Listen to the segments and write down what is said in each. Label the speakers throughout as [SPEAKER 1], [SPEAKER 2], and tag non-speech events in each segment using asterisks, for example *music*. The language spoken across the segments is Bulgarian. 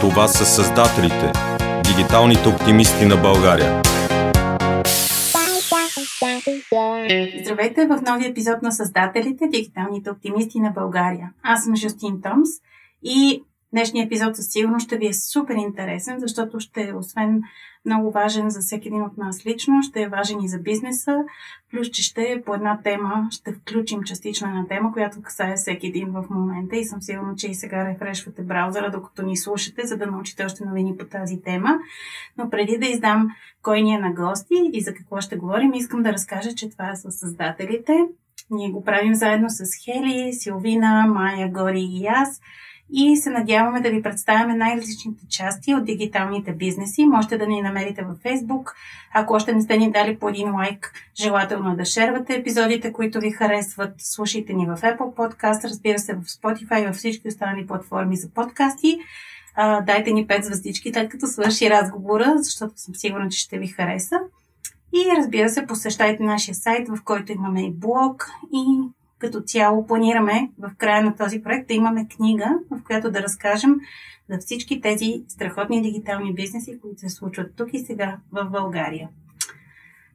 [SPEAKER 1] Това са създателите, дигиталните оптимисти на България.
[SPEAKER 2] Здравейте в нови епизод на Създателите, дигиталните оптимисти на България. Аз съм Жустин Томс и Днешният епизод със сигурност ще ви е супер интересен, защото ще е освен много важен за всеки един от нас лично, ще е важен и за бизнеса, плюс че ще по една тема, ще включим частично една тема, която касае всеки един в момента и съм сигурна, че и сега рефрешвате браузъра, докато ни слушате, за да научите още новини по тази тема. Но преди да издам кой ни е на гости и за какво ще говорим, искам да разкажа, че това е с създателите. Ние го правим заедно с Хели, Силвина, Майя, Гори и аз – и се надяваме да ви представяме най-различните части от дигиталните бизнеси. Можете да ни намерите във Facebook. Ако още не сте ни дали по един лайк, желателно да шервате епизодите, които ви харесват. Слушайте ни в Apple Podcast, разбира се в Spotify и във всички останали платформи за подкасти. дайте ни 5 звездички, след като свърши разговора, защото съм сигурна, че ще ви хареса. И разбира се, посещайте нашия сайт, в който имаме и блог и като цяло планираме в края на този проект да имаме книга, в която да разкажем за всички тези страхотни дигитални бизнеси, които се случват тук и сега в България.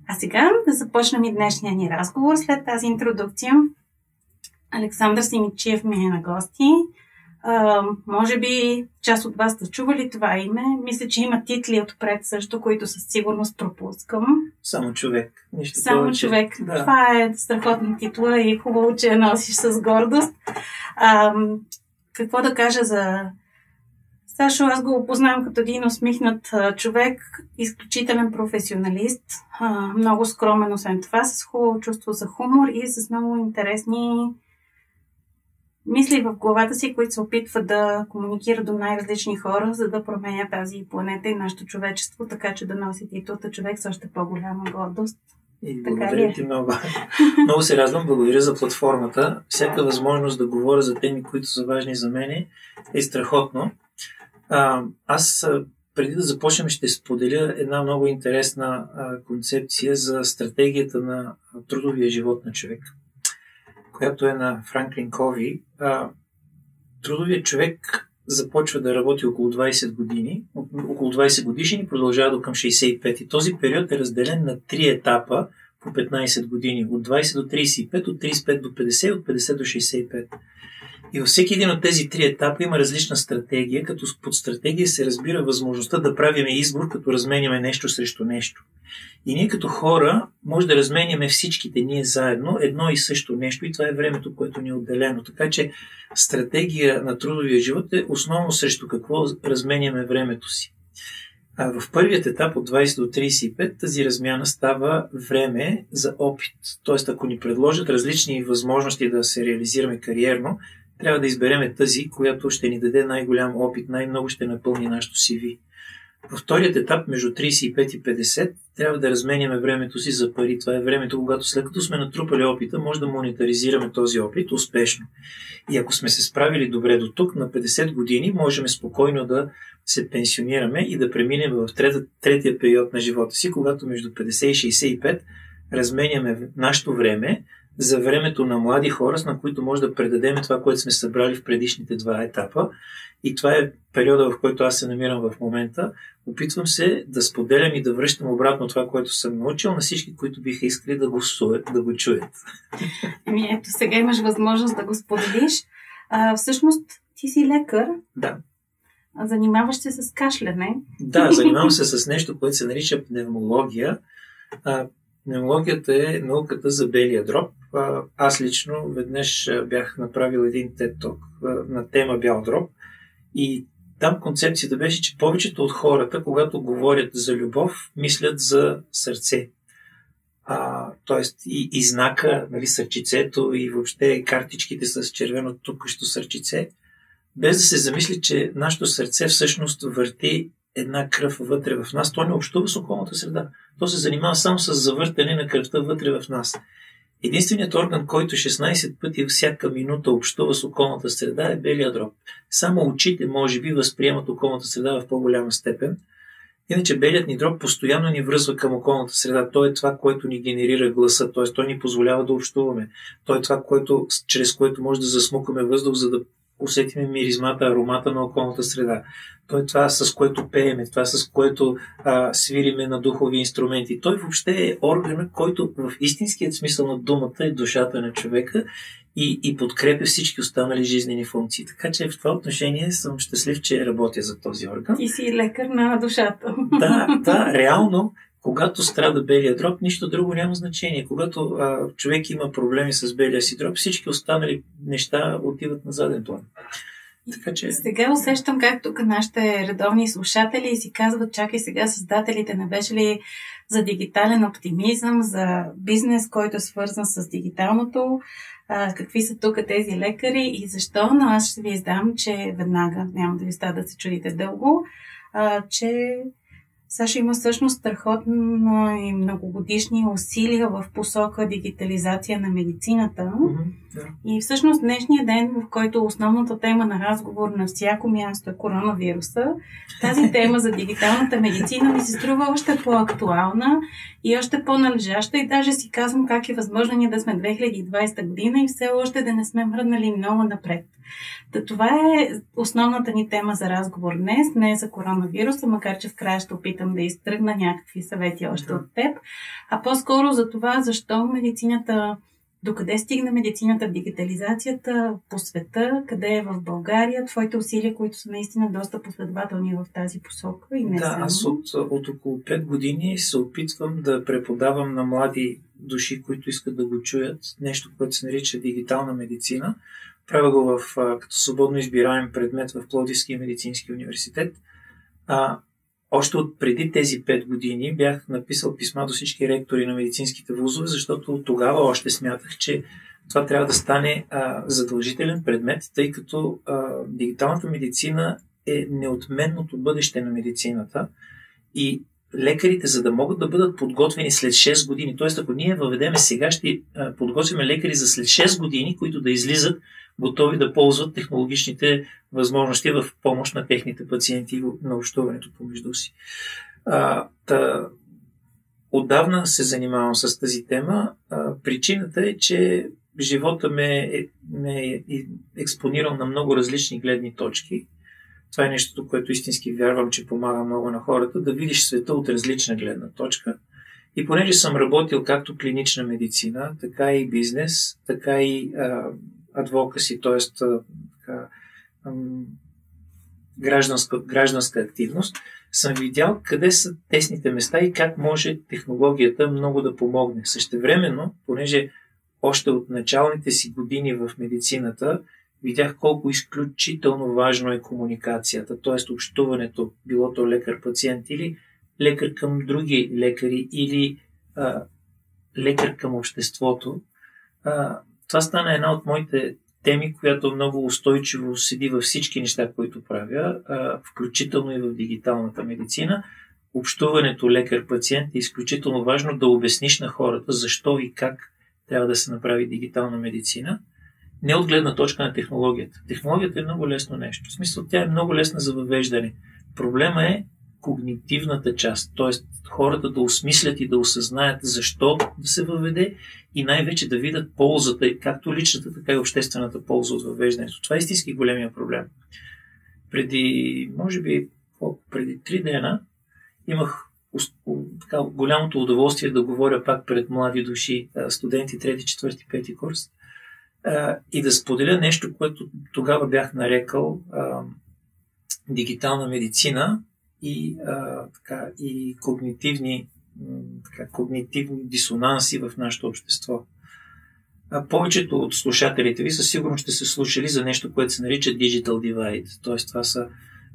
[SPEAKER 2] А сега да започнем и днешния ни разговор след тази интродукция. Александър Симичев ми е на гости. А, може би част от вас сте чували това име. Мисля, че има титли отпред също, които със сигурност пропускам.
[SPEAKER 3] Само човек. Нищо
[SPEAKER 2] Само
[SPEAKER 3] повече.
[SPEAKER 2] човек.
[SPEAKER 3] Да.
[SPEAKER 2] Това е страхотна титла и хубаво, че я носиш с гордост. А, какво да кажа за Сашо? Аз го опознавам като един усмихнат човек, изключителен професионалист, много скромен, освен това, с хубаво чувство за хумор и с много интересни мисли в главата си, които се опитва да комуникира до най-различни хора, за да променя тази планета и нашето човечество, така че да носи титулата човек с още по-голяма гордост.
[SPEAKER 3] И благодаря
[SPEAKER 2] е?
[SPEAKER 3] ти много. *laughs* много се радвам, благодаря за платформата. Всяка възможност да говоря за теми, които са важни за мен е страхотно. А, аз преди да започнем ще споделя една много интересна а, концепция за стратегията на трудовия живот на човек, която е на Франклин Кови. А, трудовият човек започва да работи около 20 години, около 20 годишни и продължава до към 65. И този период е разделен на три етапа по 15 години. От 20 до 35, от 35 до 50 и от 50 до 65. И във всеки един от тези три етапа има различна стратегия, като под стратегия се разбира възможността да правиме избор, като разменяме нещо срещу нещо. И ние като хора може да разменяме всичките ние заедно едно и също нещо и това е времето, което ни е отделено. Така че стратегия на трудовия живот е основно срещу какво разменяме времето си. А в първият етап от 20 до 35 тази размяна става време за опит. Тоест, ако ни предложат различни възможности да се реализираме кариерно, трябва да избереме тази, която ще ни даде най-голям опит, най-много ще напълни нашото CV. Във вторият етап, между 35 и 50, трябва да разменяме времето си за пари. Това е времето, когато след като сме натрупали опита, може да монетаризираме този опит успешно. И ако сме се справили добре до тук, на 50 години можем спокойно да се пенсионираме и да преминем в трета, третия период на живота си, когато между 50 и 65 разменяме нашето време за времето на млади хора, на които може да предадем това, което сме събрали в предишните два етапа. И това е периода, в който аз се намирам в момента. Опитвам се да споделям и да връщам обратно това, което съм научил на всички, които биха искали да го, суят, да го чуят.
[SPEAKER 2] Еми, ето сега имаш възможност да го споделиш. А, всъщност, ти си лекар,
[SPEAKER 3] Да.
[SPEAKER 2] занимаваш се с кашляне.
[SPEAKER 3] Да, занимавам се с нещо, което се нарича пневмология. А, пневмологията е науката за белия дроб. Аз лично веднъж бях направил един TED Talk на тема бял дроб и там концепцията беше, че повечето от хората, когато говорят за любов, мислят за сърце. А, тоест и, и знака, нали, сърчицето и въобще картичките с червено тукащо сърчице, без да се замисли, че нашето сърце всъщност върти една кръв вътре в нас. То не общува с околната среда. То се занимава само с завъртане на кръвта вътре в нас. Единственият орган, който 16 пъти всяка минута общува с околната среда е белия дроб. Само очите, може би, възприемат околната среда в по-голяма степен. Иначе белият ни дроб постоянно ни връзва към околната среда. Той е това, което ни генерира гласа, т.е. той ни позволява да общуваме. Той е това, което, чрез което може да засмукаме въздух, за да усетиме миризмата, аромата на околната среда. Той е това, с което пееме, това, с което а, свириме на духови инструменти. Той въобще е органа, който в истинският смисъл на думата е душата на човека и, и подкрепя всички останали жизнени функции. Така че в това отношение съм щастлив, че работя за този орган.
[SPEAKER 2] Ти си лекар на душата.
[SPEAKER 3] Да, да, реално когато страда белия дроб, нищо друго няма значение. Когато а, човек има проблеми с белия си дроб, всички останали неща отиват на заден план.
[SPEAKER 2] Така че... Сега усещам как тук нашите редовни слушатели си казват, чакай сега създателите не беше ли за дигитален оптимизъм, за бизнес, който е свързан с дигиталното, а, какви са тук тези лекари и защо, но аз ще ви издам, че веднага, няма да ви става да се чудите дълго, а, че Саша има всъщност страхотни и многогодишни усилия в посока дигитализация на медицината. Mm-hmm, yeah. И всъщност днешния ден, в който основната тема на разговор на всяко място е коронавируса, тази *laughs* тема за дигиталната медицина ми се струва още по-актуална и още по-належаща и даже си казвам как е възможно ние да сме 2020 година и все още да не сме мръднали много напред. Та това е основната ни тема за разговор днес, не е за коронавируса, макар че в края ще опитам да изтръгна някакви съвети още да. от теб, а по-скоро за това защо медицината Докъде стигна медицината в дигитализацията по света, къде е в България, твоите усилия, които са наистина доста последователни в тази посока и не
[SPEAKER 3] Да,
[SPEAKER 2] само.
[SPEAKER 3] аз от, от около 5 години се опитвам да преподавам на млади души, които искат да го чуят, нещо, което се нарича дигитална медицина. Правя го в, като свободно избираем предмет в Плодивския медицински университет. А, още от преди тези 5 години бях написал писма до всички ректори на медицинските вузове, защото тогава още смятах, че това трябва да стане а, задължителен предмет, тъй като а, дигиталната медицина е неотменното бъдеще на медицината и лекарите, за да могат да бъдат подготвени след 6 години, т.е. ако ние въведеме сега, ще подготвим лекари за след 6 години, които да излизат готови да ползват технологичните възможности в помощ на техните пациенти на общуването помежду си. А, та, отдавна се занимавам с тази тема. А, причината е, че живота ме е, ме е експонирал на много различни гледни точки. Това е нещото, което истински вярвам, че помага много на хората, да видиш света от различна гледна точка. И понеже съм работил както клинична медицина, така и бизнес, така и а, адвокаси, т.е. Гражданска, гражданска активност, съм видял къде са тесните места и как може технологията много да помогне. Същевременно, понеже още от началните си години в медицината видях колко изключително важно е комуникацията, т.е. общуването, било то лекар-пациент или лекар към други лекари или а, лекар към обществото. А, това стана една от моите теми, която много устойчиво седи във всички неща, които правя, включително и в дигиталната медицина. Общуването лекар-пациент е изключително важно да обясниш на хората защо и как трябва да се направи дигитална медицина. Не от гледна точка на технологията. Технологията е много лесно нещо. В смисъл, тя е много лесна за въвеждане. Проблема е когнитивната част, т.е. хората да осмислят и да осъзнаят защо да се въведе и най-вече да видят ползата, както личната, така и обществената полза от въвеждането. Това е истински големия проблем. Преди, може би, преди три дена имах така, голямото удоволствие да говоря пак пред млади души, студенти, трети, четвърти, пети курс и да споделя нещо, което тогава бях нарекал дигитална медицина и, а, така, и когнитивни, така, когнитивни дисонанси в нашето общество. А повечето от слушателите ви със сигурност ще се слушали за нещо, което се нарича Digital Divide. Т.е. това са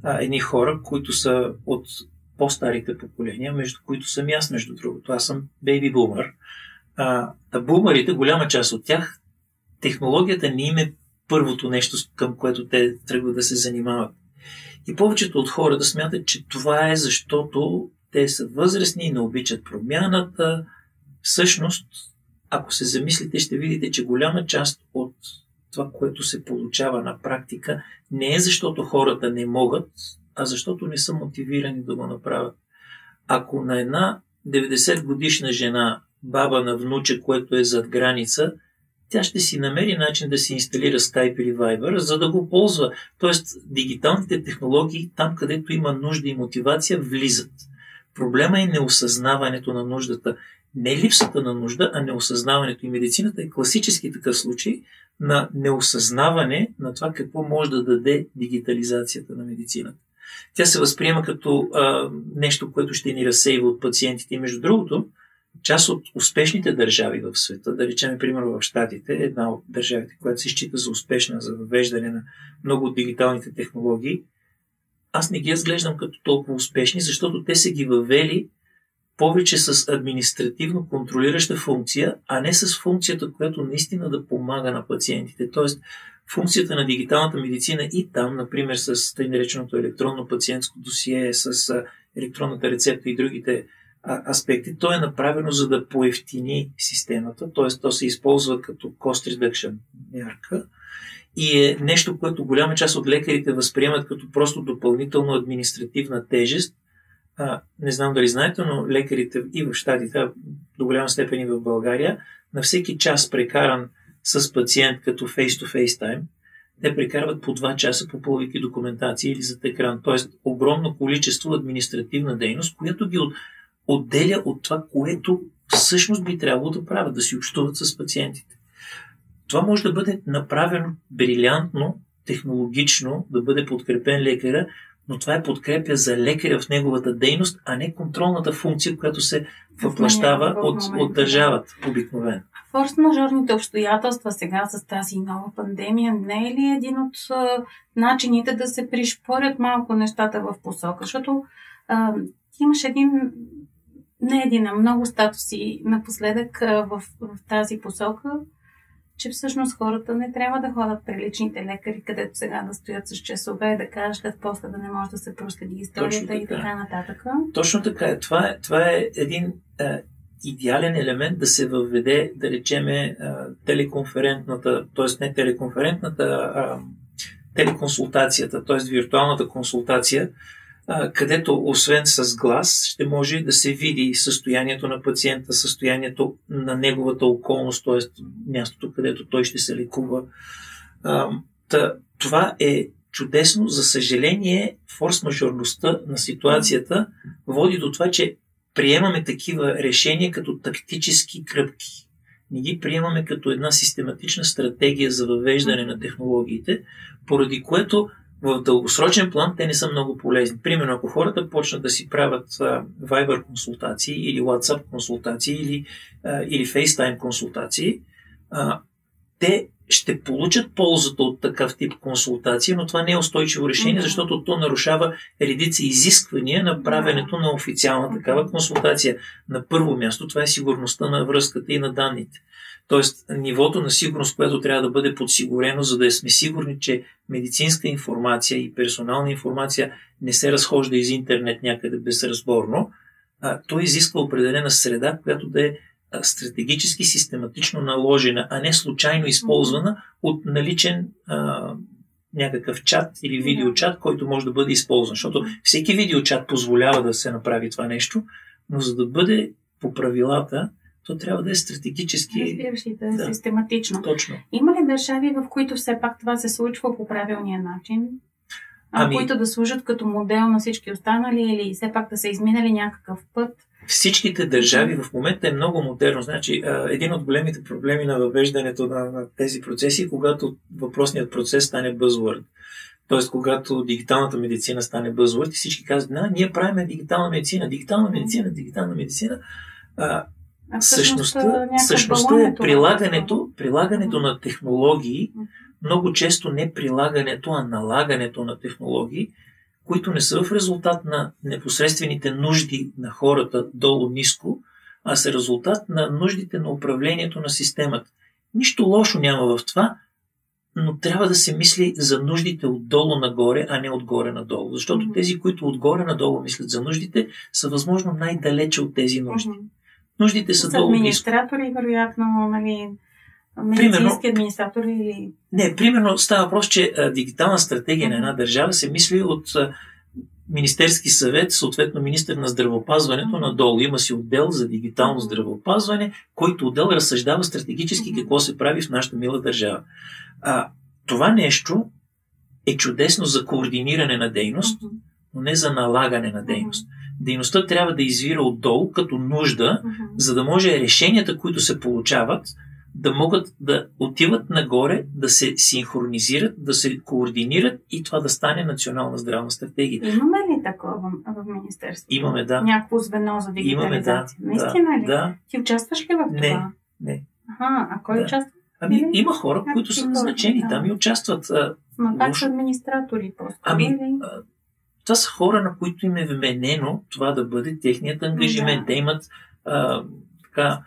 [SPEAKER 3] а, едни хора, които са от по-старите поколения, между които съм аз, между другото. Аз съм бейби бумър. А, а бумърите, голяма част от тях, технологията не им е първото нещо, към което те тръгват да се занимават. И повечето от хората смятат, че това е защото те са възрастни и не обичат промяната. Всъщност, ако се замислите, ще видите, че голяма част от това, което се получава на практика, не е защото хората не могат, а защото не са мотивирани да го направят. Ако на една 90 годишна жена, баба на внуче, което е зад граница, тя ще си намери начин да си инсталира Skype или Viber, за да го ползва. Тоест, дигиталните технологии, там където има нужда и мотивация, влизат. Проблема е неосъзнаването на нуждата. Не липсата на нужда, а неосъзнаването. И медицината е класически такъв случай на неосъзнаване на това какво може да даде дигитализацията на медицината. Тя се възприема като а, нещо, което ще ни разсейва от пациентите. И между другото, част от успешните държави в света, да речем, примерно в Штатите, една от държавите, която се счита за успешна за въвеждане на много от дигиталните технологии, аз не ги разглеждам като толкова успешни, защото те са ги въвели повече с административно контролираща функция, а не с функцията, която наистина да помага на пациентите. Тоест, функцията на дигиталната медицина и там, например, с тъй нареченото електронно пациентско досие, с електронната рецепта и другите аспекти, то е направено за да поевтини системата, т.е. то се използва като cost reduction мярка и е нещо, което голяма част от лекарите възприемат като просто допълнително административна тежест. А, не знам дали знаете, но лекарите и в Штатите, до голяма степен и в България, на всеки час прекаран с пациент като face-to-face time, те прекарват по 2 часа попълвайки документация или зад екран. Тоест огромно количество административна дейност, която ги от, отделя от това, което всъщност би трябвало да правят, да си общуват с пациентите. Това може да бъде направено брилянтно, технологично, да бъде подкрепен лекаря, но това е подкрепя за лекаря в неговата дейност, а не контролната функция, която се въплащава от, от държавата обикновено.
[SPEAKER 2] Форс-мажорните обстоятелства сега с тази нова пандемия не е ли един от а, начините да се пришпорят малко нещата в посока? Защото а, имаш един, не един, а много статуси напоследък в, в тази посока, че всъщност хората не трябва да ходят при личните лекари, където сега да стоят с часове, да кажат, после да не може да се проследи историята така. и така нататък.
[SPEAKER 3] Точно така е. Това е, това е един е, идеален елемент да се въведе, да речеме, телеконферентната, т.е. не телеконферентната, а телеконсултацията, т.е. виртуалната консултация, където освен с глас ще може да се види състоянието на пациента, състоянието на неговата околност, т.е. мястото, където той ще се лекува. Това е чудесно. За съжаление, форс-мажорността на ситуацията води до това, че приемаме такива решения като тактически кръпки. Не ги приемаме като една систематична стратегия за въвеждане на технологиите, поради което в дългосрочен план те не са много полезни. Примерно, ако хората почнат да си правят а, Viber консултации или WhatsApp консултации или, а, или FaceTime консултации, а, те ще получат ползата от такъв тип консултация, но това не е устойчиво решение, защото то нарушава редица изисквания на правенето на официална такава консултация. На първо място това е сигурността на връзката и на данните. Тоест, нивото на сигурност, което трябва да бъде подсигурено, за да сме сигурни, че медицинска информация и персонална информация не се разхожда из интернет някъде безразборно, а, то изисква определена среда, която да е стратегически систематично наложена, а не случайно използвана от наличен а, някакъв чат или видеочат, който може да бъде използван. Защото всеки видеочат позволява да се направи това нещо, но за да бъде по правилата, то трябва да е стратегически.
[SPEAKER 2] Разбираш ли, да е да, систематично.
[SPEAKER 3] Точно.
[SPEAKER 2] Има ли държави, в които все пак това се случва по правилния начин? Ами... които да служат като модел на всички останали или все пак да са изминали някакъв път?
[SPEAKER 3] всичките държави в момента е много модерно. Значи, един от големите проблеми на въвеждането на, на тези процеси е когато въпросният процес стане бъзвърд. Тоест, когато дигиталната медицина стане бъзвърд и всички казват, да, ние правим дигитална медицина, дигитална медицина, дигитална медицина. А същността, същността е прилагането, прилагането на технологии, много често не прилагането, а налагането на технологии, които не са в резултат на непосредствените нужди на хората долу-ниско, а са резултат на нуждите на управлението на системата. Нищо лошо няма в това, но трябва да се мисли за нуждите отдолу нагоре, а не отгоре надолу. Защото тези, които отгоре надолу мислят за нуждите, са възможно най-далече от тези нужди. Нуждите са долу.
[SPEAKER 2] Администратори, вероятно, нали, медицински администратор или...
[SPEAKER 3] Не, примерно става въпрос, че а, дигитална стратегия на една държава се мисли от а, Министерски съвет, съответно министър на здравеопазването, надолу има си отдел за дигитално здравеопазване, който отдел разсъждава стратегически какво се прави в нашата мила държава. А, това нещо е чудесно за координиране на дейност, но не за налагане на дейност. Дейността трябва да извира отдолу като нужда, за да може решенията, които се получават, да могат да отиват нагоре, да се синхронизират, да се координират и това да стане национална здравна стратегия.
[SPEAKER 2] Имаме ли такова в, в Министерството?
[SPEAKER 3] Имаме, да.
[SPEAKER 2] Някакво звено за дигитализация?
[SPEAKER 3] Имаме, да.
[SPEAKER 2] Наистина
[SPEAKER 3] да,
[SPEAKER 2] ли?
[SPEAKER 3] Да.
[SPEAKER 2] Ти участваш ли в
[SPEAKER 3] не,
[SPEAKER 2] това?
[SPEAKER 3] Не.
[SPEAKER 2] Аха, а кой
[SPEAKER 3] да.
[SPEAKER 2] участва?
[SPEAKER 3] Ами, има хора, които са назначени
[SPEAKER 2] да.
[SPEAKER 3] там и участват.
[SPEAKER 2] Ма как са администратори просто?
[SPEAKER 3] Ами, а, това са хора, на които им е вменено това да бъде техният ангажимент.
[SPEAKER 2] Да.
[SPEAKER 3] Те имат а, така,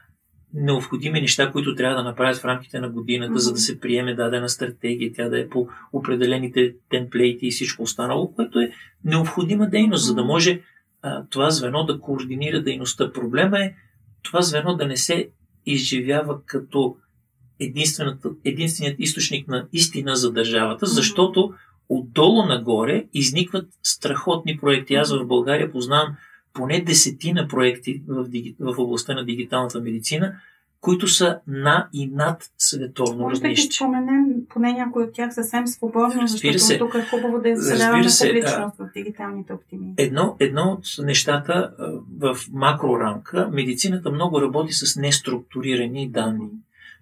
[SPEAKER 3] необходими неща, които трябва да направят в рамките на годината,
[SPEAKER 2] Мгм.
[SPEAKER 3] за да се приеме дадена стратегия, тя да е по определените темплейти и всичко останало, което е необходима дейност, за да може а, това звено да координира дейността. Проблема е това звено да не се изживява като единственият източник на истина за държавата, защото отдолу нагоре изникват страхотни проекти. Аз в България познавам поне десетина проекти в, диги... в областта на дигиталната медицина, които са на и над световно
[SPEAKER 2] Може да ги
[SPEAKER 3] равнище.
[SPEAKER 2] споменем поне някой от тях съвсем свободно,
[SPEAKER 3] Разбира
[SPEAKER 2] защото
[SPEAKER 3] се.
[SPEAKER 2] тук е хубаво да
[SPEAKER 3] се,
[SPEAKER 2] публичност в дигиталните оптимисти.
[SPEAKER 3] Едно, едно от нещата в макрорамка, медицината много работи с неструктурирани данни.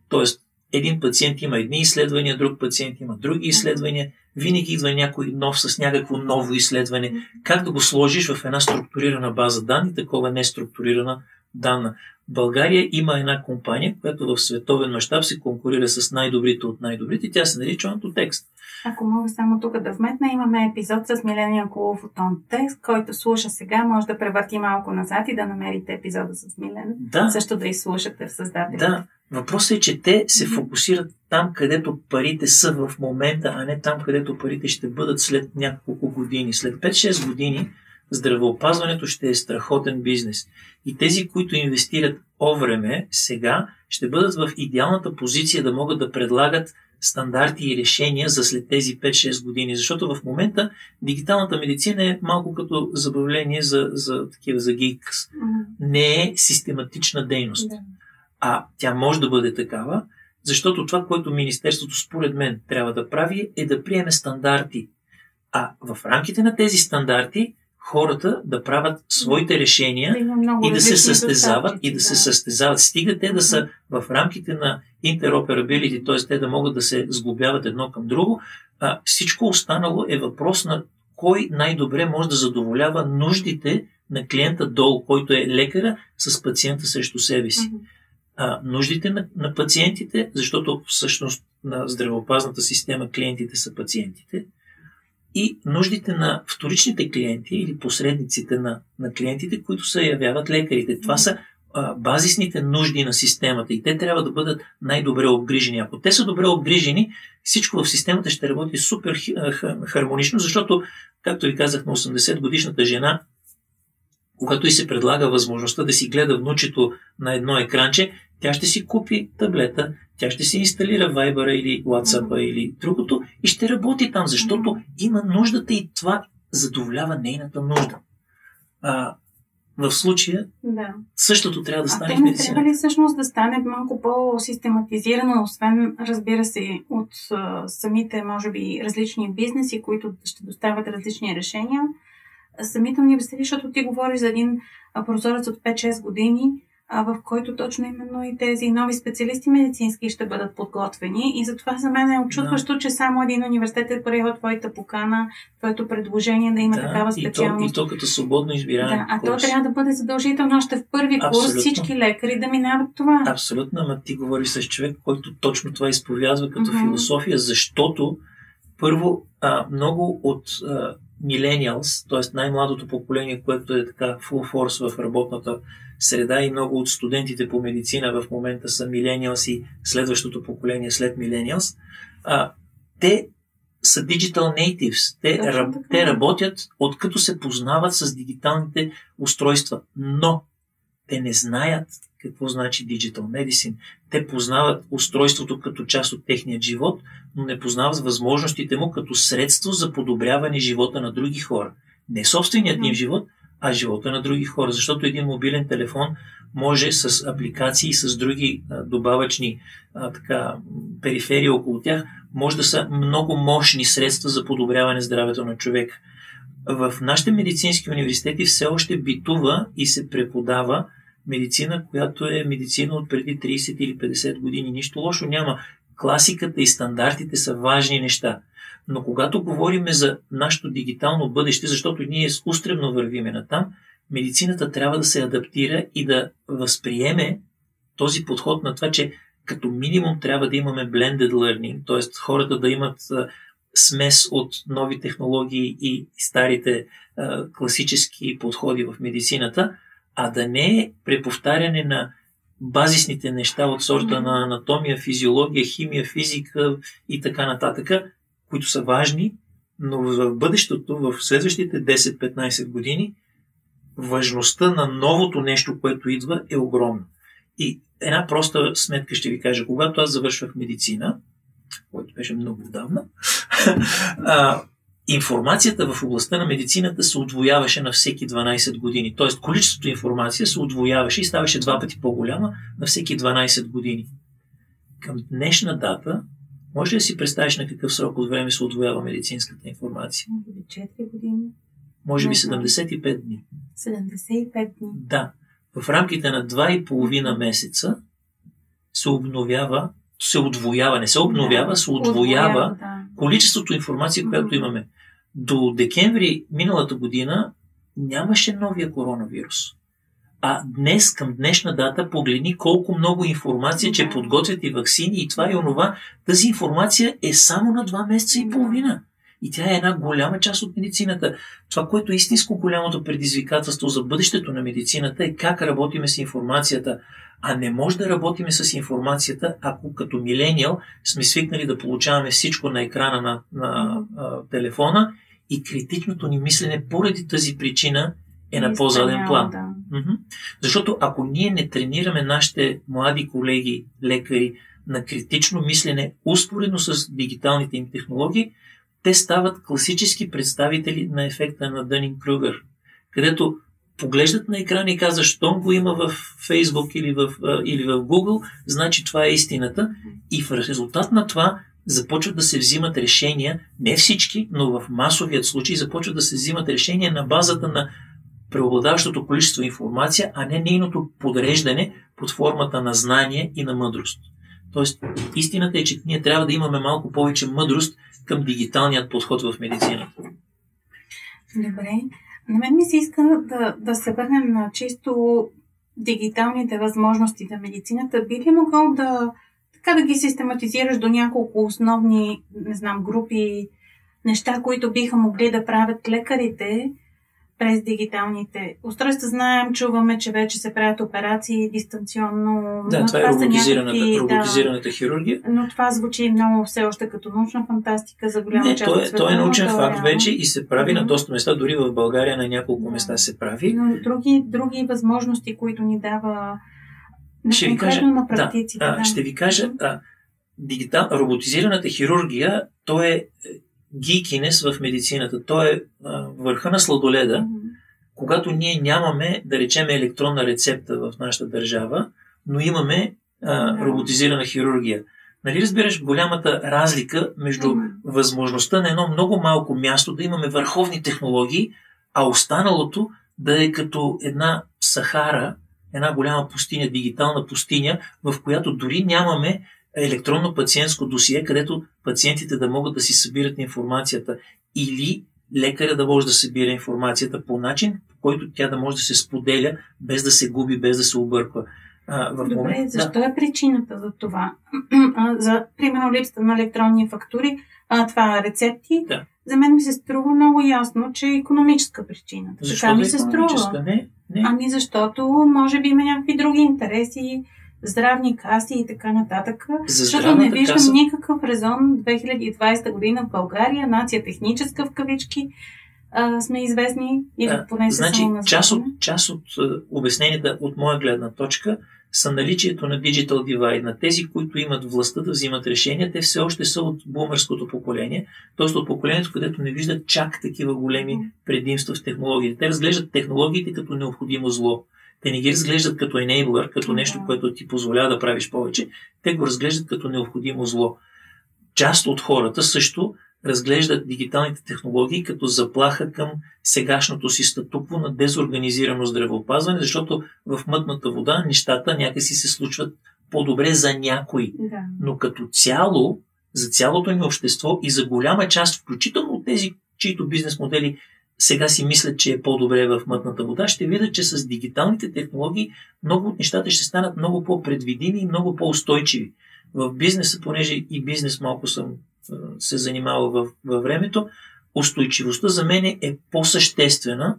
[SPEAKER 3] Тоест, един пациент има едни изследвания, друг пациент има други изследвания, винаги идва някой нов с някакво ново изследване. Как да го сложиш в една структурирана база данни, такова неструктурирана данна? България има една компания, която в световен мащаб се конкурира с най-добрите от най-добрите. Тя се нарича Антотекст.
[SPEAKER 2] Ако мога само тук да вметна, имаме епизод с Милен Янкулов от Text, който слуша сега, може да превърти малко назад и да намерите епизода с Милен.
[SPEAKER 3] Да,
[SPEAKER 2] Също да изслушате в създателите.
[SPEAKER 3] Да, въпросът е, че те се фокусират там, където парите са в момента, а не там, където парите ще бъдат след няколко години. След 5-6 години здравеопазването ще е страхотен бизнес. И тези, които инвестират о време, сега, ще бъдат в идеалната позиция да могат да предлагат стандарти и решения за след тези 5-6 години. Защото в момента дигиталната медицина е малко като забавление за, за такива за гикс. Не е систематична дейност. А тя може да бъде такава, защото това, което Министерството според мен трябва да прави, е да приеме стандарти. А в рамките на тези стандарти хората да правят своите решения
[SPEAKER 2] Да
[SPEAKER 3] и да се състезават и да се състезават. Стига те да са в рамките на интероперабилити, т.е. те да могат да се сглобяват едно към друго. А, всичко останало е въпрос на кой най-добре може да задоволява нуждите на клиента долу, който е лекара с пациента срещу себе си а, нуждите на, на пациентите, защото всъщност на здравеопазната система клиентите са пациентите, и нуждите на вторичните клиенти или посредниците на, на клиентите, които се явяват лекарите. Това са а, базисните нужди на системата и те трябва да бъдат най-добре обгрижени. Ако те са добре обгрижени, всичко в системата ще работи супер хармонично, защото, както ви казах, на 80 годишната жена, когато и се предлага възможността да си гледа внучето на едно екранче, тя ще си купи таблета, тя ще си инсталира Viber или WhatsApp или другото и ще работи там, защото има нуждата и това задоволява нейната нужда. А, в случая
[SPEAKER 2] Да.
[SPEAKER 3] същото трябва да
[SPEAKER 2] А
[SPEAKER 3] стане в
[SPEAKER 2] не трябва ли всъщност да стане малко по-систематизирано, освен, разбира се, от а, самите, може би, различни бизнеси, които ще доставят различни решения, а самите университети, защото ти говориш за един а, прозорец от 5-6 години, а, в който точно именно и тези нови специалисти медицински ще бъдат подготвени. И затова за мен е очудващо, че само един университет е приел твоята покана, твоето предложение да има такава
[SPEAKER 3] и, то, и
[SPEAKER 2] специалност.
[SPEAKER 3] то като свободно избираем.
[SPEAKER 2] Да, а то
[SPEAKER 3] курс.
[SPEAKER 2] трябва да бъде задължително още в първи курс
[SPEAKER 3] Абсолютно.
[SPEAKER 2] всички лекари да минават това.
[SPEAKER 3] Абсолютно, ама ти говориш с човек, който точно това изповядва като
[SPEAKER 2] Мгм.
[SPEAKER 3] философия, защото първо а, много от а, millennials, т.е. най-младото поколение, което е така full force в работната среда и много от студентите по медицина в момента са millennials и следващото поколение след а, те са digital natives. Те, раб,
[SPEAKER 2] така.
[SPEAKER 3] те работят откато се познават с дигиталните устройства, но те не знаят какво значи digital medicine. Те познават устройството като част от техния живот, но не познават възможностите му като средство за подобряване живота на други хора. не собственият им живот, а живота на други хора. Защото един мобилен телефон може с апликации, с други добавъчни така, периферии около тях, може да са много мощни средства за подобряване здравето на човек. В нашите медицински университети все още битува и се преподава медицина, която е медицина от преди 30 или 50 години. Нищо лошо няма. Класиката и стандартите са важни неща. Но когато говорим за нашето дигитално бъдеще, защото ние устремно вървиме на там, медицината трябва да се адаптира и да възприеме този подход на това, че като минимум трябва да имаме blended learning, т.е. хората да имат смес от нови технологии и старите а, класически подходи в медицината, а да не е преповтаряне на базисните неща от сорта на анатомия, физиология, химия, физика и така нататък, които са важни, но в бъдещето, в следващите 10-15 години, важността на новото нещо, което идва, е огромна. И една проста сметка ще ви кажа. Когато аз завършвах медицина, което беше много отдавна, *laughs* информацията в областта на медицината се отвояваше на всеки 12 години. Тоест количеството информация се отвояваше и ставаше два пъти по-голяма на всеки 12 години. Към днешна дата, може ли да си представиш на какъв срок от време се отвоява медицинската информация?
[SPEAKER 2] Може би 4 години.
[SPEAKER 3] Може би 75 дни.
[SPEAKER 2] 75 дни.
[SPEAKER 3] Да. В рамките на 2,5 месеца се обновява, се отвоява, не се обновява, се отвоява
[SPEAKER 2] да.
[SPEAKER 3] количеството информация, която имаме. До декември миналата година нямаше новия коронавирус. А днес, към днешна дата, погледни колко много информация, че подготвят и вакцини и това и онова. Тази информация е само на два месеца и половина. И тя е една голяма част от медицината. Това, което е истинско голямото предизвикателство за бъдещето на медицината е как работиме с информацията. А не може да работиме с информацията, ако като милениал сме свикнали да получаваме всичко на екрана на, на а, телефона и критичното ни мислене поради тази причина е на по-заден план.
[SPEAKER 2] Да.
[SPEAKER 3] Защото ако ние не тренираме нашите млади колеги, лекари на критично мислене, успоредно с дигиталните им технологии, те стават класически представители на ефекта на Дънин Крюгър, където поглеждат на екрана и казват, щом го има в Facebook или в, или в Google, значи това е истината. И в резултат на това започват да се взимат решения, не всички, но в масовият случай започват да се взимат решения на базата на преобладаващото количество информация, а не нейното подреждане под формата на знание и на мъдрост. Тоест, истината е, че ние трябва да имаме малко повече мъдрост към дигиталният подход в медицината.
[SPEAKER 2] Добре. На мен ми се иска да, да се върнем на чисто дигиталните възможности на медицината. Би ли могъл да, така да ги систематизираш до няколко основни, не знам, групи, неща, които биха могли да правят лекарите през дигиталните устройства. Знаем, чуваме, че вече се правят операции дистанционно.
[SPEAKER 3] Да,
[SPEAKER 2] но
[SPEAKER 3] това е роботизираната,
[SPEAKER 2] някакви-
[SPEAKER 3] роботизираната хирургия.
[SPEAKER 2] Да, но това звучи много все още като научна фантастика за голяма
[SPEAKER 3] Не,
[SPEAKER 2] част
[SPEAKER 3] то
[SPEAKER 2] от
[SPEAKER 3] е, то е научен
[SPEAKER 2] то
[SPEAKER 3] факт
[SPEAKER 2] реално.
[SPEAKER 3] вече и се прави на
[SPEAKER 2] Мгм.
[SPEAKER 3] доста места, дори в България на няколко
[SPEAKER 2] Да.
[SPEAKER 3] места се прави.
[SPEAKER 2] Но други, други възможности, които ни дава
[SPEAKER 3] Ще ви кажа,
[SPEAKER 2] на
[SPEAKER 3] да,
[SPEAKER 2] практиците.
[SPEAKER 3] а, ще ви кажа, а, дигитал, роботизираната хирургия, то е гикинес в медицината. То е а, върха на сладоледа, когато ние нямаме, да речем, електронна рецепта в нашата държава, но имаме а, роботизирана хирургия. Нали разбираш голямата разлика между възможността на едно много малко място да имаме върховни технологии, а останалото да е като една Сахара, една голяма пустиня, дигитална пустиня, в която дори нямаме електронно пациентско досие, където пациентите да могат да си събират информацията или лекаря да може да събира информацията по начин, по който тя да може да се споделя, без да се губи, без да се обърква. А, в
[SPEAKER 2] Добре,
[SPEAKER 3] момент-
[SPEAKER 2] защо е причината за това? *clears throat* За, примерно, липсата на електронни фактури, а, това рецепти.
[SPEAKER 3] Да.
[SPEAKER 2] За мен ми се струва много ясно, че е економическа причина.
[SPEAKER 3] Защо
[SPEAKER 2] така
[SPEAKER 3] да
[SPEAKER 2] ми
[SPEAKER 3] е
[SPEAKER 2] се струва.
[SPEAKER 3] Не, не.
[SPEAKER 2] Ами защото може би има някакви други интереси, здравни каси и така нататък.
[SPEAKER 3] За
[SPEAKER 2] Защото не виждам
[SPEAKER 3] каса-
[SPEAKER 2] никакъв резон 2020 година в България, нация техническа в кавички, а, сме известни или
[SPEAKER 3] Да,
[SPEAKER 2] поне се
[SPEAKER 3] Значи, част от, част от обясненията от моя гледна точка са наличието на Digital Divide, на тези, които имат властта да взимат решения, те все още са от бумърското поколение, т.е. от поколението, където не виждат чак такива големи предимства в технологиите. Те разглеждат технологиите като необходимо зло. Те не ги разглеждат като enabler, като нещо, което ти позволява да правиш повече. Те го разглеждат като необходимо зло. Част от хората също разглеждат дигиталните технологии като заплаха към сегашното си статукво на дезорганизирано здравеопазване, защото в мътната вода нещата някакси се случват по-добре за някой.
[SPEAKER 2] Да.
[SPEAKER 3] Но като цяло, за цялото ни общество и за голяма част, включително от тези, чието бизнес модели сега си мислят, че е по-добре в мътната вода, ще видят, че с дигиталните технологии много от нещата ще станат много по-предвидими и много по-устойчиви. В бизнеса, понеже и бизнес малко съм се занимава във, във времето, устойчивостта за мен е по-съществена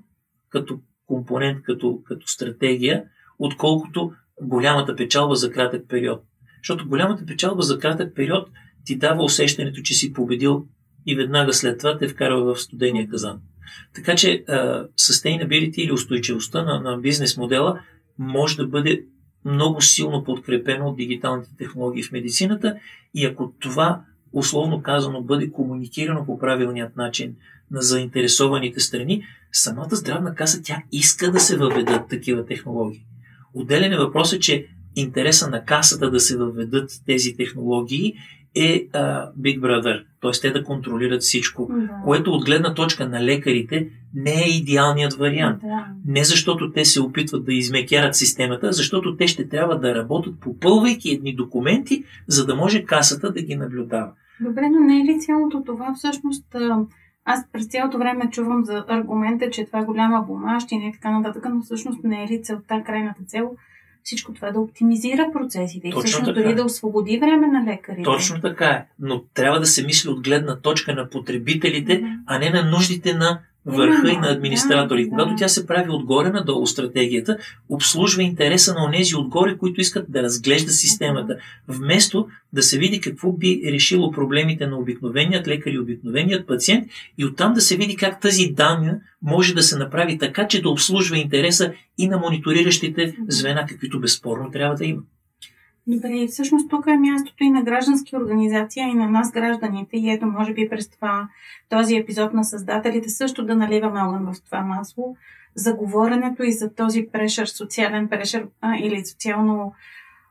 [SPEAKER 3] като компонент, като, като стратегия, отколкото голямата печалба за кратък период. Защото голямата печалба за кратък период ти дава усещането, че си победил и веднага след това те вкарва в студения казан. Така че uh, sustainability или устойчивостта на, на бизнес модела може да бъде много силно подкрепено от дигиталните технологии в медицината и ако това условно казано, бъде комуникирано по правилният начин на заинтересованите страни, самата здравна каса тя иска да се въведат такива технологии. Отделен е въпросът, че интереса на касата да се въведат тези технологии е uh, Big Brother, т.е. те да контролират всичко,
[SPEAKER 2] Да.
[SPEAKER 3] което от гледна точка на лекарите не е идеалният вариант.
[SPEAKER 2] Да.
[SPEAKER 3] Не защото те се опитват да измекярат системата, а защото те ще трябва да работят попълвайки едни документи, за да може касата да ги наблюдава.
[SPEAKER 2] Добре, но не е ли цялото това всъщност... а, Аз през цялото време чувам за аргумента, че това е голяма бумащина и така нататък, но всъщност не е ли целта, крайната цел, всичко това да оптимизира процесите и
[SPEAKER 3] Точно
[SPEAKER 2] всъщност
[SPEAKER 3] така.
[SPEAKER 2] дори да освободи време на лекарите.
[SPEAKER 3] Точно така е. Но трябва да се мисли от гледна точка на потребителите, а не на нуждите на върха и на администратори.
[SPEAKER 2] да,
[SPEAKER 3] Когато
[SPEAKER 2] да.
[SPEAKER 3] тя се прави отгоре надолу стратегията, обслужва интереса на онези отгоре, които искат да разглежда системата, вместо да се види какво би решило проблемите на обикновеният лекар и обикновеният пациент и оттам да се види как тази данна може да се направи така, че да обслужва интереса и на мониториращите звена, каквито безспорно трябва да има.
[SPEAKER 2] Добре, и всъщност тук е мястото и на граждански организации, и на нас гражданите. И ето, може би през това, този епизод на създателите също да наливаме огън в това масло за говоренето и за този прешър, социален прешър а, или социално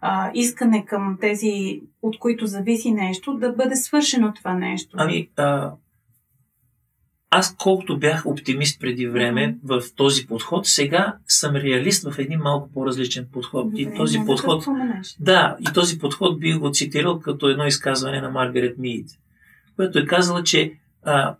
[SPEAKER 2] а, искане към тези, от които зависи нещо, да бъде свършено това нещо.
[SPEAKER 3] Ами, а, аз колкото бях оптимист преди време в този подход, сега съм реалист в един малко по-различен подход. И този подход, да, и този подход би го цитирал като едно изказване на Маргарет Мид, което е казала, че а,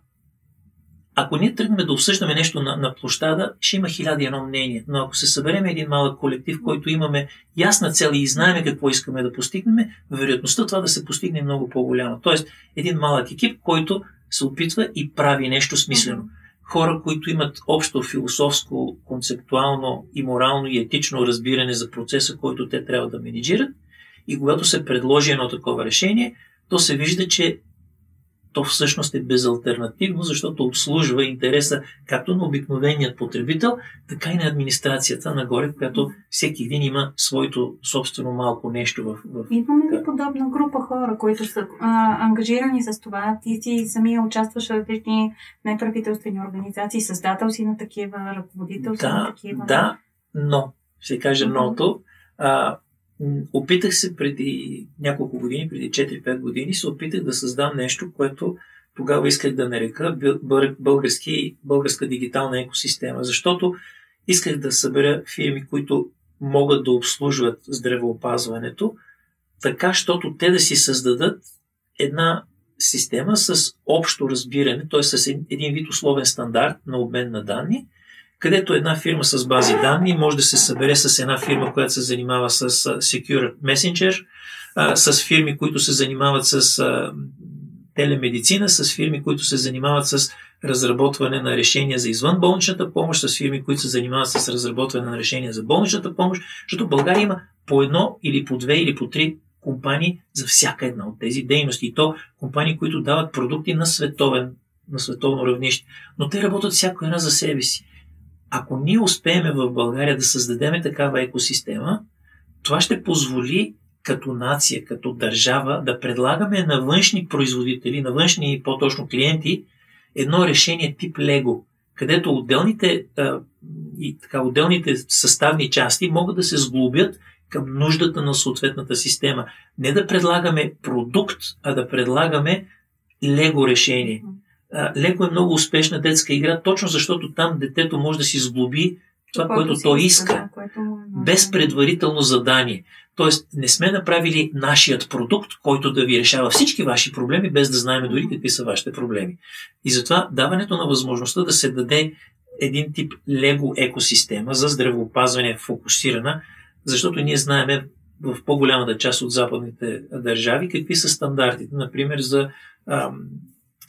[SPEAKER 3] ако ние тръгнем да обсъждаме нещо на, на площада, ще има хиляди едно мнение. Но ако се съберем един малък колектив, който имаме ясна цел и знаеме какво искаме да постигнем, вероятността това да се постигне е много по-голяма. Тоест, един малък екип, който се опитва и прави нещо смислено. Хора, които имат общо философско, концептуално и морално и етично разбиране за процеса, който те трябва да менеджират. И когато се предложи едно такова решение, то се вижда, че то всъщност е безалтернативно, защото обслужва интереса както на обикновеният потребител, така и на администрацията нагоре, която всеки един има своето собствено малко нещо в, в
[SPEAKER 2] Имаме ли подобна група хора, които са а, ангажирани с това? Ти си самия участваш в различни неправителствени организации, създател си на такива, ръководител си на
[SPEAKER 3] Да,
[SPEAKER 2] такива.
[SPEAKER 3] да, но, ще кажа
[SPEAKER 2] Мгм.
[SPEAKER 3] ното. А, опитах се преди няколко години, преди 4-5 години, се опитах да създам нещо, което тогава исках да нарека български, българска дигитална екосистема, защото исках да събера фирми, които могат да обслужват здравеопазването, така, щото те да си създадат една система с общо разбиране, т.е. с един вид условен стандарт на обмен на данни, където една фирма с бази данни може да се събере с една фирма, която се занимава с Secure Messenger, с фирми, които се занимават с телемедицина, с фирми, които се занимават с разработване на решения за извънболничната помощ, с фирми, които се занимават с разработване на решения за болничната помощ, защото България има по едно или по две или по три компании за всяка една от тези дейности. И то компании, които дават продукти на, световен, на световно равнище. Но те работят всяко една за себе си. Ако ние успеем в България да създадем такава екосистема, това ще позволи като нация, като държава да предлагаме на външни производители, на външни по-точно клиенти, едно решение тип Лего, където отделните, а, и, така, отделните съставни части могат да се сглобят към нуждата на съответната система. Не да предлагаме продукт, а да предлагаме лего решение. Лего е много успешна детска игра, точно защото там детето може да си сглоби това, което, което то иска, да, което... без предварително задание. Тоест, не сме направили нашият продукт, който да ви решава всички ваши проблеми, без да знаем дори какви са вашите проблеми. И затова даването на възможността да се даде един тип лего екосистема за здравеопазване фокусирана, защото ние знаеме в по-голямата част от западните държави какви са стандартите, например, за ам,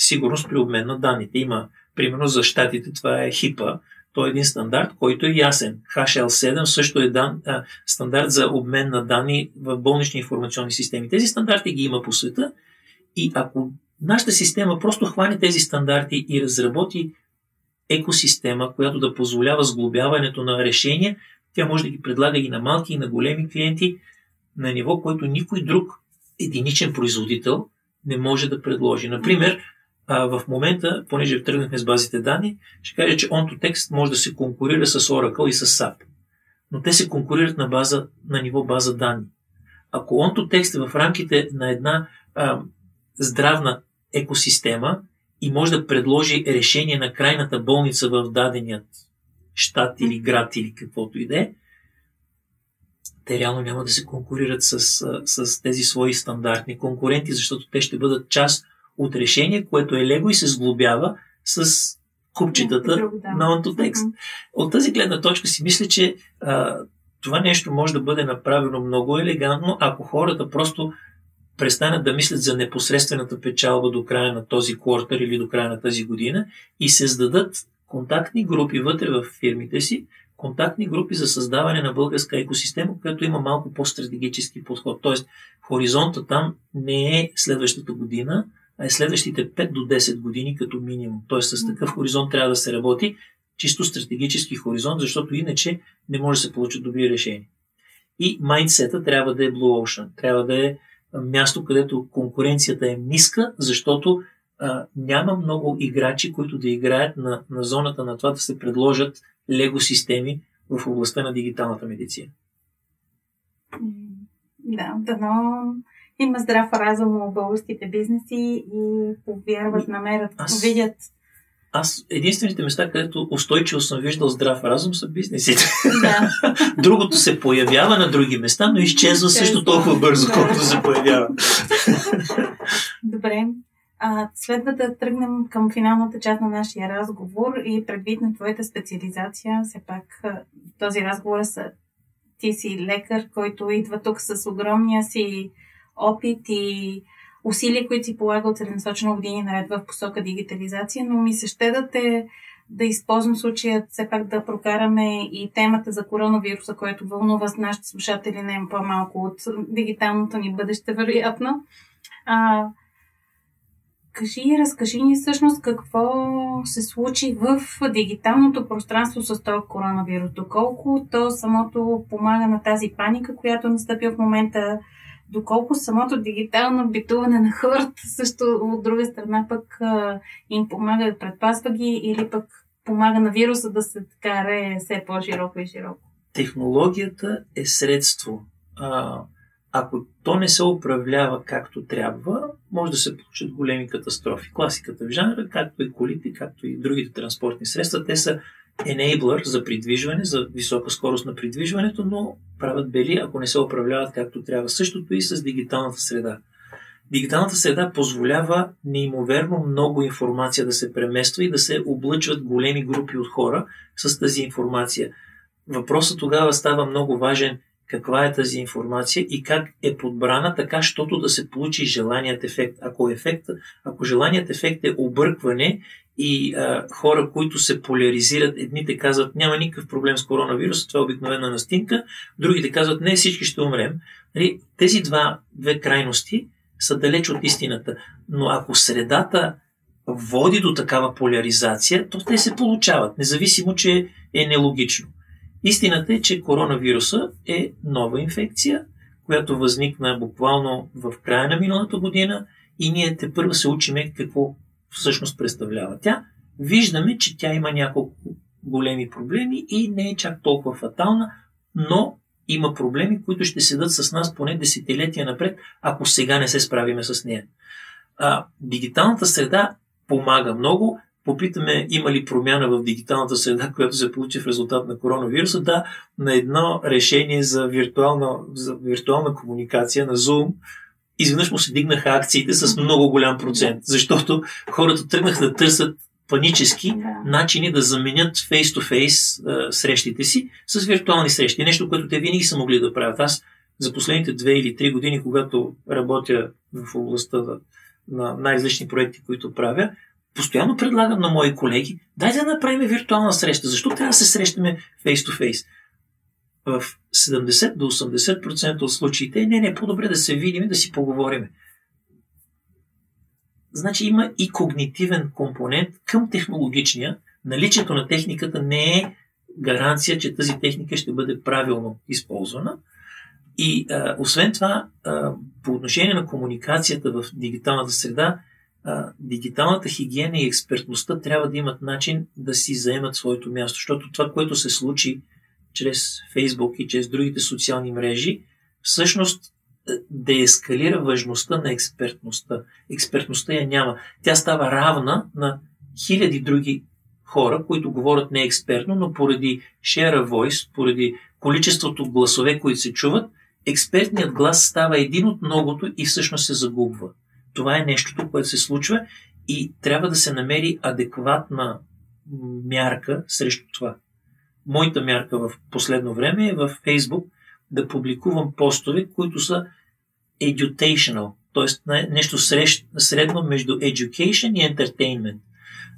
[SPEAKER 3] сигурност при обмен на данните. Има, примерно, за щатите това е ХИПА, той е един стандарт, който е ясен. HL7 също е дан, а, стандарт за обмен на данни в болнични информационни системи. Тези стандарти ги има по света и ако нашата система просто хване тези стандарти и разработи екосистема, която да позволява сглобяването на решения, тя може да ги предлага и на малки, и на големи клиенти на ниво, който никой друг единичен производител не може да предложи. Например, а, в момента, понеже тръгнахме с базите данни, ще кажа, че OnToText може да се конкурира с Oracle и с SAP. Но те се конкурират на, база, на ниво база данни. Ако OnToText е в рамките на една а, здравна екосистема и може да предложи решение на крайната болница в даденият щат или град или каквото и да е, те реално няма да се конкурират с, с тези свои стандартни конкуренти, защото те ще бъдат част от решение, което е лего и се сглобява с купчетата Друг, да. на онтотекст. Mm-hmm. От тази гледна точка си мисля, че а, това нещо може да бъде направено много елегантно, ако хората просто престанат да мислят за непосредствената печалба до края на този квартал или до края на тази година и се създадат контактни групи вътре в фирмите си, контактни групи за създаване на българска екосистема, която има малко по-стратегически подход. Тоест, хоризонта там не е следващата година, а е следващите 5 до 10 години като минимум. Тоест, с такъв хоризонт трябва да се работи, чисто стратегически хоризонт, защото иначе не може да се получат добри решения. И майндсета трябва да е Blue Ocean. Трябва да е място, където конкуренцията е ниска, защото а, няма много играчи, които да играят на, на зоната на това да се предложат лего системи в областта на дигиталната медицина.
[SPEAKER 2] Да, дано има здрав разум в българските бизнеси и повярват, намерят, Аз... видят
[SPEAKER 3] аз единствените места, където устойчиво съм виждал здрав разум, са бизнесите. Да. *laughs* Другото се появява на други места, но изчезва също толкова бързо, да. колкото се появява. *laughs*
[SPEAKER 2] Добре. А, следва да тръгнем към финалната част на нашия разговор и предвид на твоята специализация, все пак този разговор е са ти си лекар, който идва тук с огромния си опит и усилия, които си полага от целенасочено години наред в посока дигитализация, но ми се ще да те да използвам случая все пак да прокараме и темата за коронавируса, което вълнува с нашите слушатели не по-малко от дигиталното ни бъдеще, вероятно. А, кажи, разкажи ни всъщност какво се случи в дигиталното пространство с този коронавирус. Доколко то самото помага на тази паника, която настъпи в момента доколко самото дигитално битуване на хората също от друга страна пък им помага да предпазва ги или пък помага на вируса да се каре все по-широко и широко.
[SPEAKER 3] Технологията е средство. А, ако то не се управлява както трябва, може да се получат големи катастрофи. Класиката в жанра, както и колите, както и другите транспортни средства, те са enabler за придвижване, за висока скорост на придвижването, но правят бели, ако не се управляват както трябва. Същото и с дигиталната среда. Дигиталната среда позволява неимоверно много информация да се премества и да се облъчват големи групи от хора с тази информация. Въпросът тогава става много важен каква е тази информация и как е подбрана така, щото да се получи желаният ефект. Ако, ефект, ако желаният ефект е объркване и а, хора, които се поляризират, едните казват няма никакъв проблем с коронавируса, това е обикновена настинка, другите казват не, всички ще умрем. Нали, тези два, две крайности са далеч от истината. Но ако средата води до такава поляризация, то те се получават, независимо, че е нелогично. Истината е, че коронавируса е нова инфекция, която възникна буквално в края на миналата година и ние те първо се учиме какво всъщност представлява тя. Виждаме, че тя има няколко големи проблеми и не е чак толкова фатална, но има проблеми, които ще седат с нас поне десетилетия напред, ако сега не се справиме с нея. А, дигиталната среда помага много. Попитаме има ли промяна в дигиталната среда, която се получи в резултат на коронавируса. Да, на едно решение за виртуална, за виртуална комуникация на Zoom, изведнъж му се дигнаха акциите с много голям процент, защото хората тръгнаха да търсят панически начини да заменят фейс-то-фейс срещите си с виртуални срещи. Нещо, което те винаги са могли да правят. Аз за последните две или три години, когато работя в областта на, на най-различни проекти, които правя, постоянно предлагам на мои колеги, дай да направим виртуална среща. Защо трябва да се срещаме фейс-то-фейс? В 70 до 80% от случаите, не, не, по-добре да се видим и да си поговорим. Значи има и когнитивен компонент към технологичния. Наличието на техниката не е гаранция, че тази техника ще бъде правилно използвана. И а, освен това, а, по отношение на комуникацията в дигиталната среда, а, дигиталната хигиена и експертността трябва да имат начин да си заемат своето място, защото това, което се случи чрез Фейсбук и чрез другите социални мрежи, всъщност деескалира важността на експертността. Експертността я няма. Тя става равна на хиляди други хора, които говорят не експертно, но поради share voice, поради количеството гласове, които се чуват, експертният глас става един от многото и всъщност се загубва. Това е нещото, което се случва и трябва да се намери адекватна мярка срещу това. Моята мярка в последно време е в Фейсбук да публикувам постове, които са edutational, т.е. нещо средно между education и entertainment.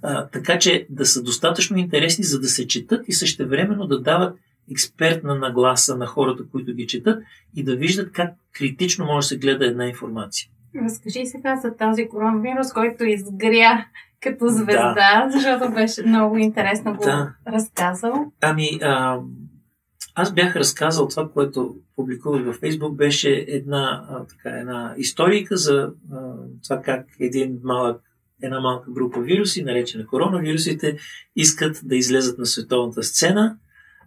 [SPEAKER 3] А, така че да са достатъчно интересни, за да се четат и същевременно да дават експертна нагласа на хората, които ги четат и да виждат как критично може да се гледа една информация.
[SPEAKER 2] Разкажи сега за този коронавирус, който изгря като звезда, да. защото беше много интересно го да. разказал.
[SPEAKER 3] Ами, а, аз бях разказал това, което публикувах във Фейсбук, беше една, а, така, една историка за а, това как един малък, една малка група вируси, наречена коронавирусите, искат да излезат на световната сцена,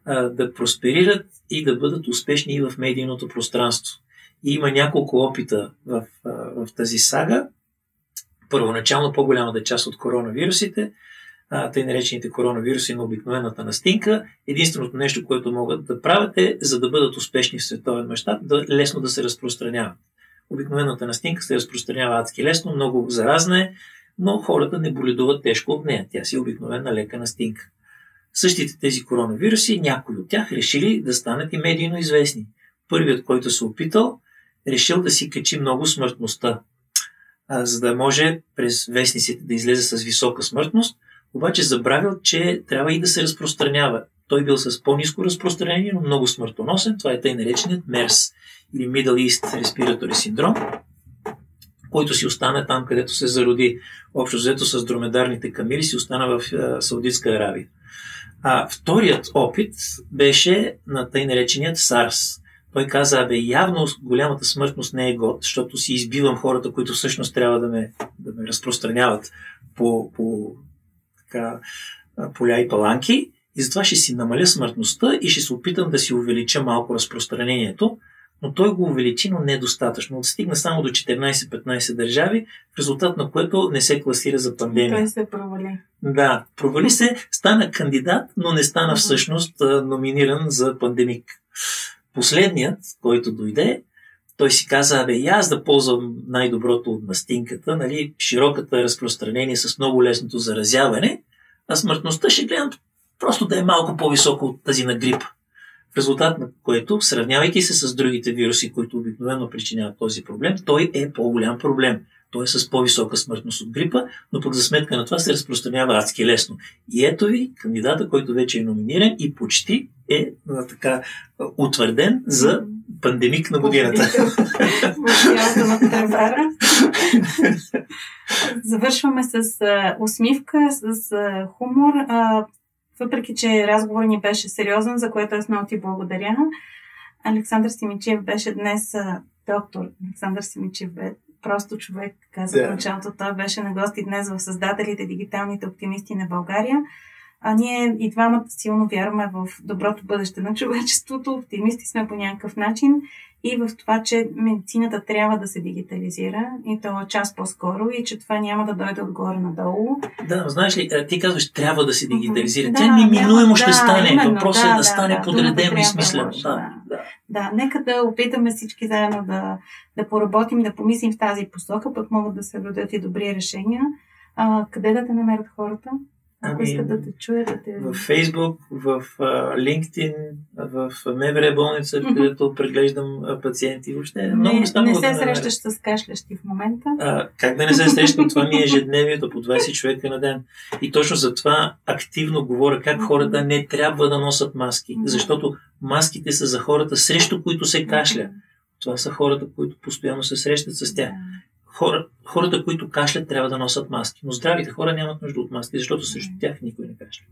[SPEAKER 3] а, да просперират и да бъдат успешни и в медийното пространство. И има няколко опита в, а, в тази сага. Първоначално по-голямата част от коронавирусите – тъй наречените коронавируси на обикновената настинка. Единственото нещо, което могат да правят е, за да бъдат успешни в световен мащаб, да лесно да се разпространяват. Обикновената настинка се разпространява адски лесно, много заразна е, но хората не боледуват тежко от нея. Тя си е обикновена лека настинка. Същите тези коронавируси, някои от тях решили да станат и медийно известни. Първият, който се опитал, решил да си качи много смъртността, за да може през вестниците да излезе с висока смъртност, обаче забравил, че трябва и да се разпространява. Той бил с по-низко разпространение, но много смъртоносен. Това е тъй нареченият MERS или Middle East Respiratory Syndrome, който си остана там, където се зароди общо взето с дромедарните камили, си остана в Саудитска Аравия. А вторият опит беше на тъй нареченият SARS. Той каза, абе, явно голямата смъртност не е год, защото си избивам хората, които всъщност трябва да ме, да ме разпространяват по, по така, поля и паланки и затова ще си намаля смъртността и ще се опитам да си увелича малко разпространението, но той го увеличи, но недостатъчно. Стигна само до 14-15 държави, в резултат на което не се класира за пандемия.
[SPEAKER 2] Той се провали.
[SPEAKER 3] Да, провали се, стана кандидат, но не стана всъщност номиниран за пандемик. Последният, който дойде, той си каза, абе, и аз да ползвам най-доброто от мастинката, нали, широката разпространение с много лесното заразяване, а смъртността ще гледам просто да е малко по-високо от тази на грип. В резултат на което, сравнявайки се с другите вируси, които обикновено причиняват този проблем, той е по-голям проблем. Той е с по-висока смъртност от грипа, но пък за сметка на това се разпространява адски лесно. И ето ви кандидата, който вече е номиниран и почти е така утвърден за пандемик на годината. *laughs*
[SPEAKER 2] Завършваме с усмивка, с хумор. въпреки че разговорът ни беше сериозен, за което аз много ти благодаря, Александър Симичев беше днес доктор. Александър Симичев бе просто човек, каза yeah. в началото. Той беше на гости днес в Създателите, дигиталните оптимисти на България. А ние и двамата силно вярваме в доброто бъдеще на човечеството, оптимисти сме по някакъв начин и в това, че медицината трябва да се дигитализира и то е час по-скоро и че това няма да дойде отгоре надолу.
[SPEAKER 3] Да, знаеш ли, ти казваш трябва да се дигитализира. Да, Тя неминуемо да, ще стане. Въпросът да, е да, да стане да, подредено и смислено. Да, да,
[SPEAKER 2] да. да, нека да опитаме всички заедно да, да поработим, да помислим в тази посока, пък могат да се родят и добри решения. А, къде да те намерят хората? Ако ами, искат да те чуят, да те...
[SPEAKER 3] В Фейсбук, в uh, LinkedIn, в МВР болница, mm-hmm. където преглеждам uh, пациенти. Въобще,
[SPEAKER 2] много не, не се да срещаш с кашлящи в момента.
[SPEAKER 3] А, как да не се срещам? Това ми е ежедневието по 20 човека на ден. И точно за това активно говоря как хората не трябва да носят маски. Mm-hmm. Защото маските са за хората, срещу които се кашля. Това са хората, които постоянно се срещат с тях хора, хората, които кашлят, трябва да носят маски. Но здравите хора нямат нужда от маски, защото срещу тях никой не кашля.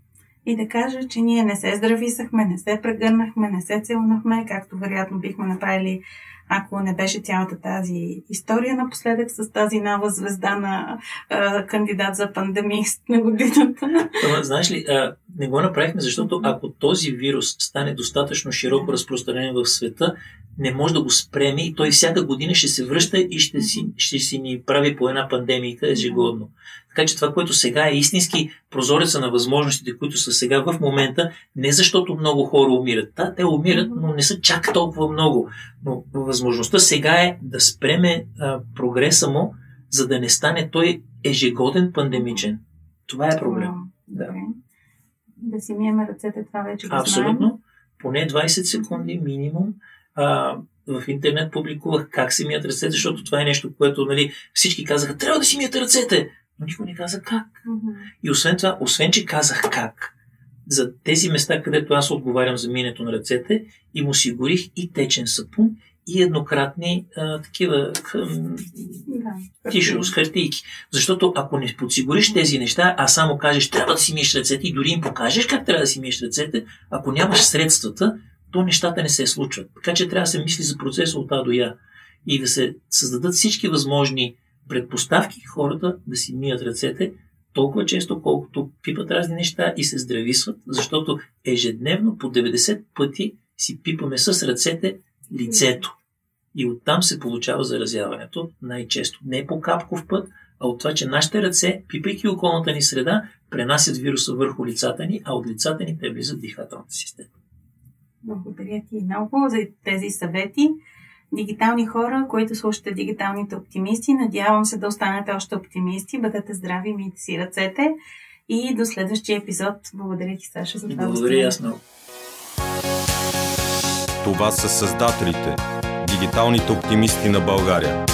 [SPEAKER 2] И да кажа, че ние не се здрависахме, не се прегърнахме, не се целунахме, както вероятно бихме направили ако не беше цялата тази история напоследък с тази нова звезда на а, кандидат за пандемист на годината.
[SPEAKER 3] Това, знаеш ли, а, не го направихме, защото ако този вирус стане достатъчно широко разпространен в света, не може да го спреме и той всяка година ще се връща и ще си, ще си ни прави по една пандемия ежегодно. Така че това, което сега е истински прозореца на възможностите, които са сега в момента, не защото много хора умират. Да, те умират, но не са чак толкова много. Но възможността сега е да спреме а, прогреса му, за да не стане той ежегоден пандемичен. Това е проблем.
[SPEAKER 2] Да. Да си миеме ръцете, това вече го
[SPEAKER 3] Абсолютно. Знаем. Поне 20 секунди минимум. А, в интернет публикувах как си мият ръцете, защото това е нещо, което нали, всички казаха, трябва да си мият ръцете но никой не каза как. Mm-hmm. И освен това, освен че казах как, за тези места, където аз отговарям за минето на ръцете, им осигурих и течен сапун, и еднократни а, такива хъм, да, тишо с хартийки. Защото ако не подсигуриш тези неща, а само кажеш трябва да си миеш ръцете и дори им покажеш как трябва да си миеш ръцете, ако нямаш средствата, то нещата не се случват. Така че трябва да се мисли за процеса от А до Я и да се създадат всички възможни предпоставки хората да си мият ръцете толкова често, колкото пипат разни неща и се здрависват, защото ежедневно по 90 пъти си пипаме с ръцете лицето. И оттам се получава заразяването най-често. Не по капков път, а от това, че нашите ръце, пипайки околната ни среда, пренасят вируса върху лицата ни, а от лицата ни те влизат дихателната система.
[SPEAKER 2] Благодаря ти много за тези съвети дигитални хора, които слушате дигиталните оптимисти. Надявам се да останете още оптимисти. Бъдете здрави, мийте си ръцете. И до следващия епизод. Благодаря ти, Саша, за това.
[SPEAKER 3] Благодаря аз много.
[SPEAKER 1] Това са създателите, дигиталните оптимисти на България.